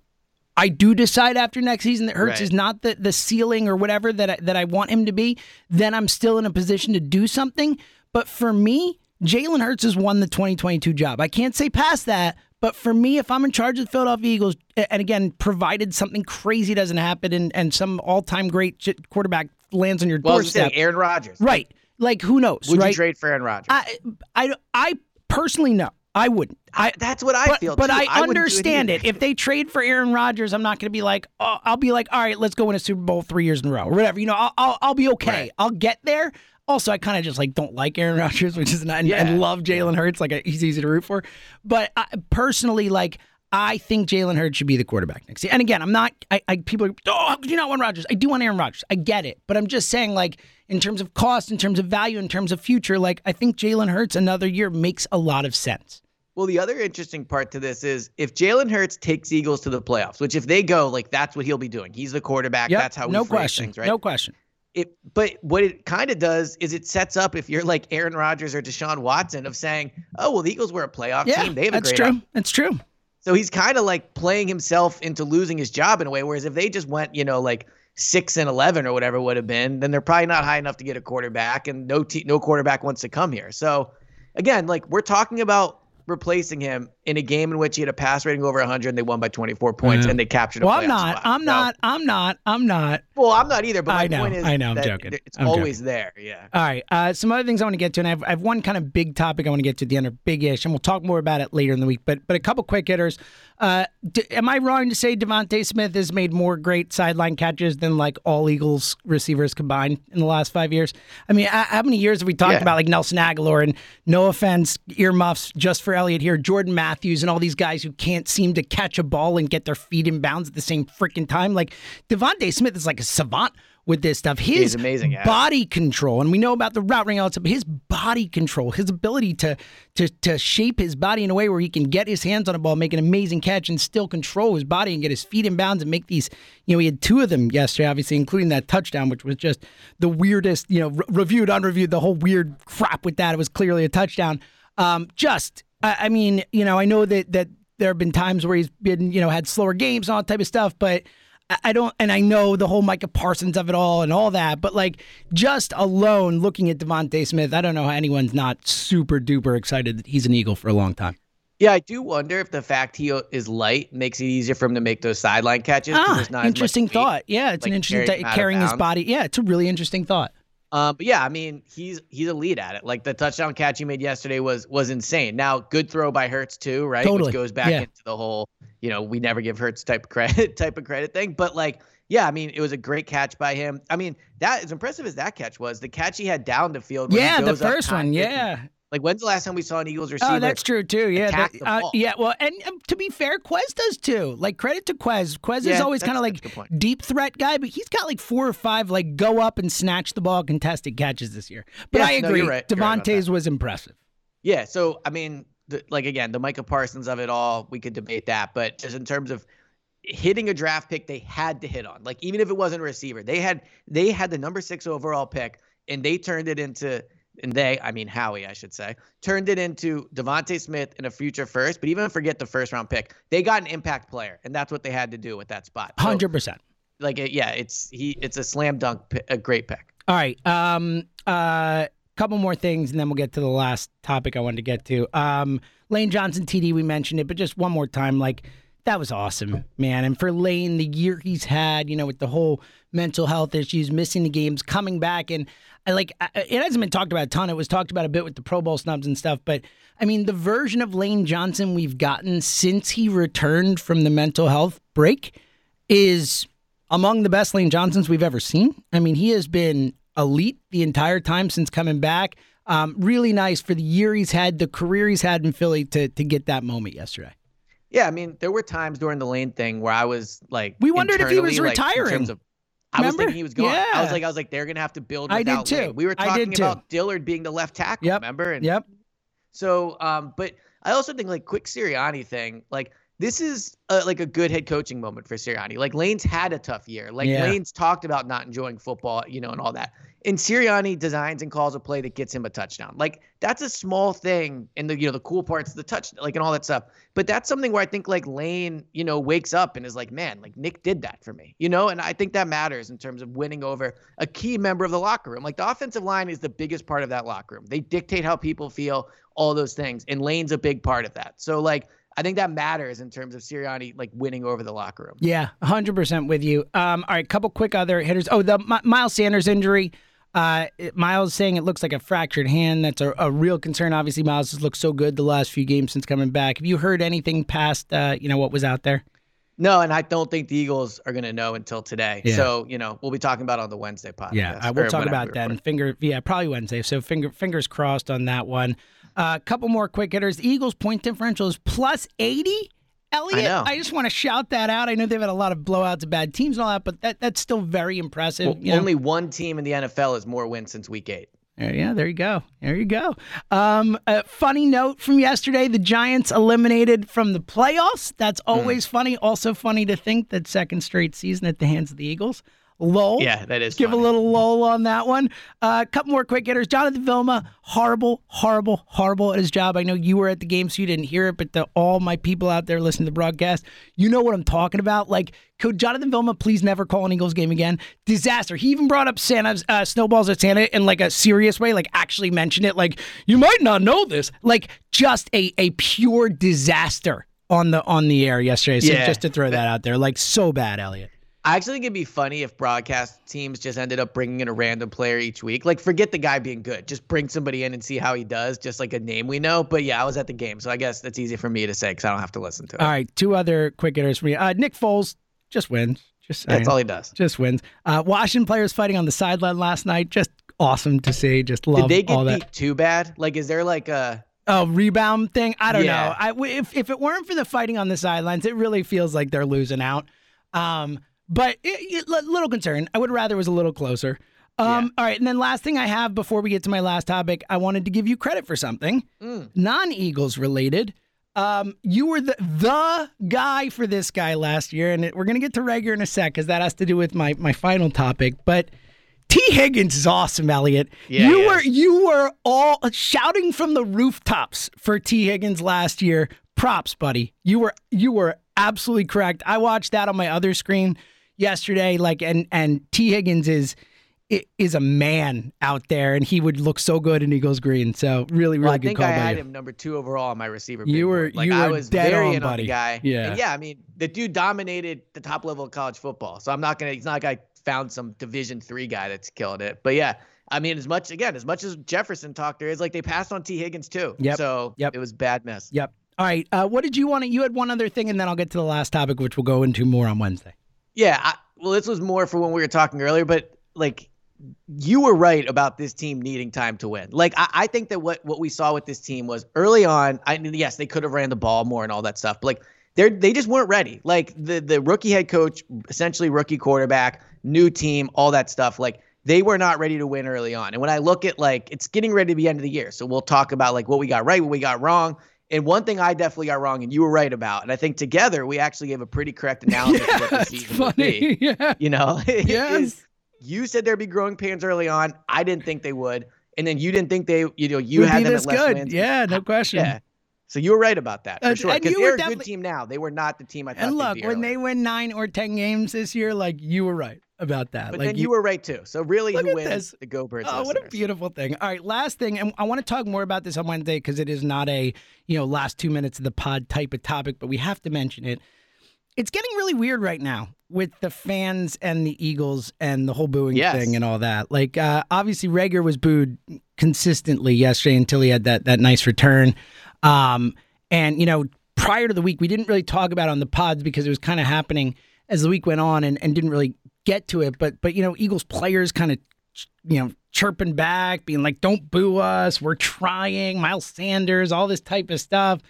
I do decide after next season that Hurts Right. is not the, the ceiling or whatever that I, that I want him to be, then I'm still in a position to do something. But for me, Jalen Hurts has won the 2022 job. I can't say past that, but for me, if I'm in charge of the Philadelphia Eagles, and again, provided something crazy doesn't happen and, and some all time great quarterback lands on your Well, I was just doorstep, Aaron Rodgers. right? Like who knows, Would right? you trade for Aaron Rodgers? I, I, I personally no, I wouldn't. I, That's what I but, feel. But too. I, wouldn't understand it. If they trade for Aaron Rodgers, I'm not going to be like, oh, I'll be like, all right, let's go win a Super Bowl three years in a row or whatever. You know, I'll I'll, I'll be okay. Right. I'll get there. Also, I kind of just like don't like Aaron [LAUGHS] Rodgers, which is not, and, Yeah. and love Jalen Hurts. Like he's easy to root for. But I, personally, like I think Jalen Hurts should be the quarterback next year. And again, I'm not. I, I people are, oh, how could you not want Rodgers? I do want Aaron Rodgers. I get it, but I'm just saying, like in terms of cost, in terms of value, in terms of future, like I think Jalen Hurts another year makes a lot of sense. Well, the other interesting part to this is if Jalen Hurts takes Eagles to the playoffs, which if they go, like that's what he'll be doing. He's the quarterback. Yep, That's how we no phrase question, things, right? no question. It, but what it kind of does is it sets up if you're like Aaron Rodgers or Deshaun Watson of saying, oh well, the Eagles were a playoff Yeah, team. They have that's a great true. op- That's true. So he's kind of like playing himself into losing his job in a way. Whereas if they just went, you know, like six and eleven or whatever would have been, then they're probably not high enough to get a quarterback, and no no quarterback wants to come here. So again, like we're talking about replacing him, in a game in which he had a pass rating over 100 and they won by 24 points Yeah. and they captured a Well, I'm not. spot. I'm So- not. I'm not. I'm not. well, I'm not either, but my I know, point is I know, I'm that joking. It's I'm always there. Yeah. All right. Uh, some other things I want to get to, and I have, I have one kind of big topic I want to get to at the end, or big-ish, and we'll talk more about it later in the week. But but a couple quick hitters. Uh, d- am I wrong to say DeVonta Smith has made more great sideline catches than like all Eagles receivers combined in the last five years? I mean, h- how many years have we talked Yeah. about like Nelson Agholor and no offense, earmuffs just for Eliot here, Jordan Matthews, and all these guys who can't seem to catch a ball and get their feet in bounds at the same freaking time? Like DeVonta Smith is like a savant with this stuff. His He's amazing it. body control, and we know about the route running, all that stuff. But his body control, his ability to to to shape his body in a way where he can get his hands on a ball, make an amazing catch, and still control his body and get his feet in bounds and make these. You know, he had two of them yesterday, obviously, including that touchdown, which was just the weirdest. You know, re- reviewed, unreviewed, the whole weird crap with that. It was clearly a touchdown. Um, just, I, I mean, you know, I know that that there have been times where he's been, you know, had slower games and all that type of stuff, but. I- I don't, and I know the whole Micah Parsons of it all and all that, but like just alone looking at DeVonta Smith, I don't know how anyone's not super duper excited that he's an Eagle for a long time. Yeah, I do wonder if the fact he is light makes it easier for him to make those sideline catches. Ah, interesting weight. thought. Yeah, it's an interesting th- him out of carrying his body. Yeah, it's a really interesting thought. Um, but yeah, I mean, he's he's a lead at it. Like the touchdown catch he made yesterday was was insane. Now, good throw by Hurts too, right? Totally. Which goes back Yeah. into the whole, you know, we never give Hurts type of credit [LAUGHS] type of credit thing. But like, yeah, I mean, it was a great catch by him. I mean, that as impressive as that catch was, the catch he had down the field. Yeah, the first one. Yeah. Like, when's the last time we saw an Eagles receiver? Oh, that's true too. Yeah, the uh, yeah. Well, and um, to be fair, Quez does too. Like credit to Quez. Quez is always kind of like a good point. deep threat guy, but he's got like four or five like go up and snatch the ball contested catches this year. But Yeah, I agree, you're right. You're right DeVonta's was impressive. Yeah, so I mean, the, like again, the Micah Parsons of it all, we could debate that, but just in terms of hitting a draft pick, they had to hit on. Like even if it wasn't a receiver, they had they had the number six overall pick, and they turned it into. And they, I mean Howie, I should say, turned it into DeVonta Smith and a future first. But even forget the first round pick, they got an impact player, and that's what they had to do with that spot. So, Hundred percent. like, yeah, it's he, it's a slam dunk, a great pick. All right. Um. Uh. Couple more things, and then we'll get to the last topic I wanted to get to. Um. Lane Johnson, TD, we mentioned it, but just one more time, like that was awesome, man. And for Lane, the year he's had, you know, with the whole mental health issues, missing the games, coming back, and I like I- it hasn't been talked about a ton. It was talked about a bit with the Pro Bowl snubs and stuff, but I mean, the version of Lane Johnson we've gotten since he returned from the mental health break is among the best Lane Johnsons we've ever seen. I mean, he has been elite the entire time since coming back. Um, really nice for the year he's had, the career he's had in Philly to to get that moment yesterday. Yeah, I mean, there were times during the lane thing where I was like, We wondered if he was like, retiring. of- I was Remember? thinking he was gone. I was like, I was like, they're gonna have to build. I did too. Lane. We were talking about Dillard being the left tackle. Yep. Remember? And Yep. So, um, but I also think like quick Sirianni thing, like this is a, like a good head coaching moment for Sirianni. Like Lane's had a tough year. Like Yeah. Lane's talked about not enjoying football, you know, and all that. And Sirianni designs and calls a play that gets him a touchdown. Like that's a small thing. And the you know the cool parts, the touch, like and all that stuff. But that's something where I think like Lane, you know, wakes up and is like, man, like Nick did that for me, you know. And I think that matters in terms of winning over a key member of the locker room. Like the offensive line is the biggest part of that locker room. They dictate how people feel, all those things, and Lane's a big part of that. So like. I think that matters in terms of Sirianni like winning over the locker room. Yeah, hundred percent with you. Um, all right, couple quick other hitters. Oh, the M- Miles Sanders injury. Uh, Miles saying it looks like a fractured hand. That's a, a real concern. Obviously, Miles has looked so good the last few games since coming back. Have you heard anything past uh, you know what was out there? No, and I don't think the Eagles are going to know until today. Yeah. So, you know, we'll be talking about it on the Wednesday podcast. Yeah, uh, we'll talk about that. And finger, yeah, probably Wednesday. So finger, fingers crossed on that one. A uh, couple more quick hitters. The Eagles' point differential is plus eighty. Eliot, know. just want to shout that out. I know they've had a lot of blowouts of bad teams and all that, but that that's still very impressive. Well, you know? only one team in the NFL has more wins since week eight. Yeah, there you go. There you go. Um, a funny note from yesterday: the Giants eliminated from the playoffs. That's always funny. Also funny to think that second straight season at the hands of the Eagles. Lull. Yeah, that is Give funny. a little lull on that one. A uh, couple more quick hitters. Jonathan Vilma, horrible, horrible, horrible at his job. I know you were at the game, so you didn't hear it, but to all my people out there listening to the broadcast, you know what I'm talking about. Like, could Jonathan Vilma please never call an Eagles game again? Disaster. He even brought up Santa's uh, snowballs at Santa in like a serious way, like actually mentioned it. Like, you might not know this. Like, just a a pure disaster on the on the air yesterday. So Yeah. just to throw that out there, like so bad, Eliot. I actually think it'd be funny if broadcast teams just ended up bringing in a random player each week. Like, forget the guy being good. Just bring somebody in and see how he does, just like a name we know. But yeah, I was at the game, so I guess that's easy for me to say because I don't have to listen to it. All right, two other quick hitters for me. Uh, Nick Foles just wins. Just saying. That's all he does. Just wins. Uh, Washington players fighting on the sideline last night. Just awesome to see. Just love Did they get all beat that. too bad? Like, is there like a Oh, rebound thing. I don't Yeah. know. I if if it weren't for the fighting on the sidelines, it really feels like they're losing out. Um, but it, it, little concern. I would rather it was a little closer. Um, All right, and then last thing I have before we get to my last topic, I wanted to give you credit for something non-Eagles related. Um, you were the the guy for this guy last year, and it, we're gonna get to Reagor in a sec because that has to do with my my final topic. But Tee Higgins is awesome, Eliot. Yeah, you were you were all shouting from the rooftops for Tee Higgins last year. Props, buddy. You were you were absolutely correct. I watched that on my other screen yesterday. Like, and and Tee Higgins is is a man out there, and he would look so good in Eagles green. So really, really Well, I good think call I had you. him number two overall on my receiver. You were- like you I were was dead very on, buddy. guy. Yeah. and yeah. I mean, the dude dominated the top level of college football. So I'm not gonna. It's not like I found some Division three guy that's killed it. But yeah, I mean, as much again, as much as Jefferson talked, there is like they passed on Tee Higgins too. Yep, So yep. it was bad mess. Yep. All right. Uh, what did you want to? You had one other thing, and then I'll get to the last topic, which we'll go into more on Wednesday. Yeah. I, well, this was more for when we were talking earlier, but like you were right about this team needing time to win. Like I, I think that what what we saw with this team was early on. I mean, yes, they could have ran the ball more and all that stuff, but like they they just weren't ready. Like the the rookie head coach, essentially rookie quarterback, new team, all that stuff. Like they were not ready to win early on. And when I look at like it's getting ready to be end of the year, so we'll talk about like what we got right, what we got wrong. And one thing I definitely got wrong, and you were right about, and I think together we actually gave a pretty correct analysis of what the [LAUGHS] season would be. funny. [LAUGHS] Yeah. You know, [LAUGHS] Yes. you said there'd be growing pains early on. I didn't think they would, and then you didn't think they, you know, you Would had them at less good. wins. Yeah, no question. yeah. So you were right about that for Uh, sure. Because they're a good team now. They were not the team I thought. And look, when they win nine or ten games this year, like you were right about that. but like then you, were right too. So really, who wins? this. The Go Birds. Oh, what a beautiful thing! All right, last thing, and I want to talk more about this on Wednesday because it is not a you know last two minutes of the pod type of topic, but we have to mention it. It's getting really weird right now with the fans and the Eagles and the whole booing Yes. thing and all that. Like, uh, obviously, Reagor was booed consistently yesterday until he had that that nice return. Um, and you know, prior to the week, we didn't really talk about on the pods because it was kind of happening as the week went on and, and didn't really get to it. But but you know, Eagles players kind of you know chirping back, being like, "Don't boo us, we're trying." Miles Sanders, all this type of stuff,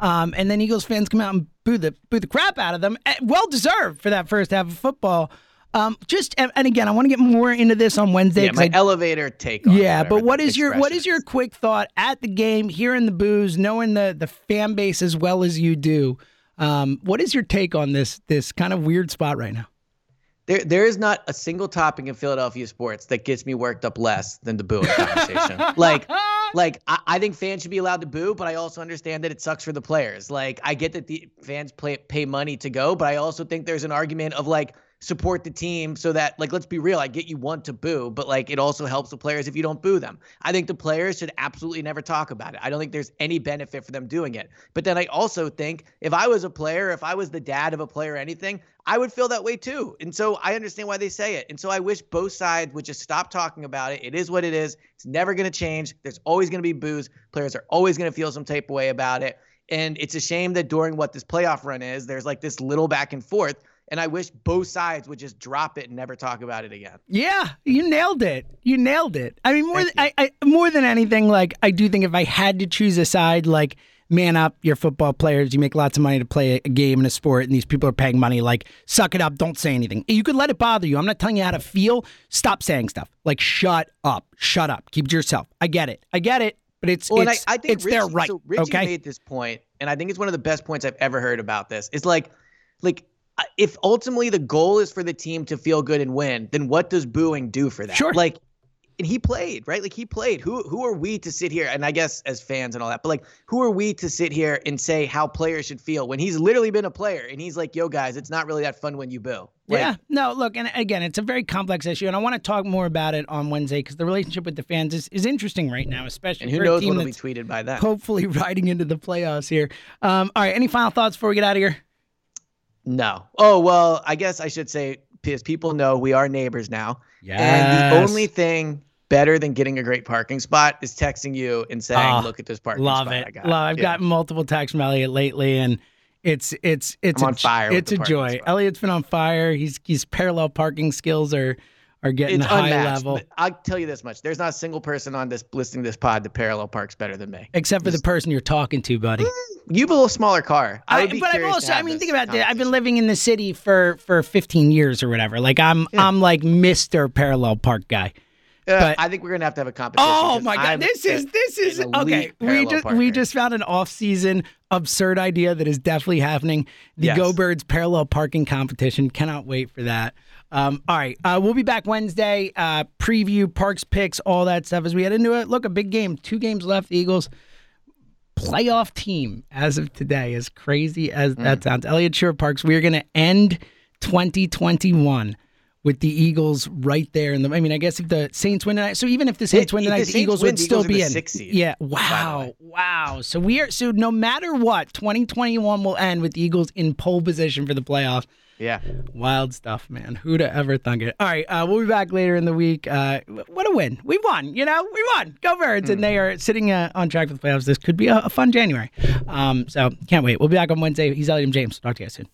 um, and then Eagles fans come out and boo the boo the crap out of them. Eh, Well deserved for that first half of football. Um, just and, and again, I want to get more into this on Wednesday. Yeah, my I- elevator take. On yeah, but what is your what is your quick thought at the game, hearing the boos, knowing the the fan base as well as you do? Um, what is your take on this this kind of weird spot right now? There, there is not a single topic in Philadelphia sports that gets me worked up less than the booing conversation. [LAUGHS] like, like I, I think fans should be allowed to boo, but I also understand that it sucks for the players. Like, I get that the fans play, pay money to go, but I also think there's an argument of like support the team so that like let's be real, I get you want to boo, but like it also helps the players if you don't boo them. I think the players should absolutely never talk about it. I don't think there's any benefit for them doing it. But then I also think if I was a player, if I was the dad of a player or anything, I would feel that way too. And so I understand why they say it. And so I wish both sides would just stop talking about it. It is what it is. It's never going to change. There's always going to be boos. Players are always going to feel some type of way about it. And it's a shame that during what this playoff run is, there's like this little back and forth. And I wish both sides would just drop it and never talk about it again. Yeah, you nailed it. You nailed it. I mean, more than, I, I more than anything, like I do think if I had to choose a side, like man up, you're football players. You make lots of money to play a game in a sport, and these people are paying money. Like, suck it up. Don't say anything. You could let it bother you. I'm not telling you how to feel. Stop saying stuff. Like, shut up. Shut up. Keep it to yourself. I get it. I get it. But it's Well, and I, I think it's Richie, their right. So Richie okay. made this point, and I think it's one of the best points I've ever heard about this. It's like, like if ultimately the goal is for the team to feel good and win, then what does booing do for that? Sure. Like and he played, right? Like he played. Who who are we to sit here and I guess as fans and all that, but like who are we to sit here and say how players should feel when he's literally been a player and he's like, "Yo guys, it's not really that fun when you boo." Like, yeah, no, look, and again, it's a very complex issue, and I want to talk more about it on Wednesday because the relationship with the fans is, is interesting right now, especially And who knows team what'll be tweeted by that. hopefully [LAUGHS] riding into the playoffs here. Um, all right, any final thoughts before we get out of here? No. Oh, well, I guess I should say because people know we are neighbors now. Yeah. And the only thing better than getting a great parking spot is texting you and saying, Ah, "Look at this parking Love spot it. I got." Love. I've Yeah. gotten multiple texts from Eliot lately, and it's it's it's I'm a on fire It's a joy. spot. Eliot's been on fire. He's he's parallel parking skills are are getting It's high unmatched. level. I'll tell you this much: there's not a single person on this listening to this pod that parallel parks better than me. Except for the person you're talking to, buddy. You have a little smaller car. I be but I've also, I mean, think about it. I've been living in the city for for 15 years or whatever. Like I'm I'm like Mister Parallel Park guy. Uh, but- I think we're gonna have to have a competition. Oh my god, I'm this is this is okay. We just we just found an off-season absurd idea that is definitely happening. The Yes. Go Birds parallel parking competition. Cannot wait for that. Um, all right, uh, we'll be back Wednesday. Uh, preview Parx picks, all that stuff as we head into it. Look, a big game. Two games left. Eagles playoff team as of today. As crazy as Mm. that sounds, Eliot Shorr-Parks. We are going to end 2021 with the Eagles right there. In the, I mean, I guess if the Saints win tonight, so even if the Saints win if the tonight, the, Eagles win, would the still Eagles are be in. sixth seed, yeah. Wow. Wow. So we are. So no matter what, 2021 will end with the Eagles in pole position for the playoffs. Yeah. Wild stuff, man. Who'd have ever thunk it? All right, uh, we'll be back later in the week. Uh, what a win. We won, you know? We won. Go Birds. And they are sitting uh, on track for the playoffs. This could be a, a fun January. Um, so can't wait. We'll be back on Wednesday. He's Eliot James. Talk to you guys soon.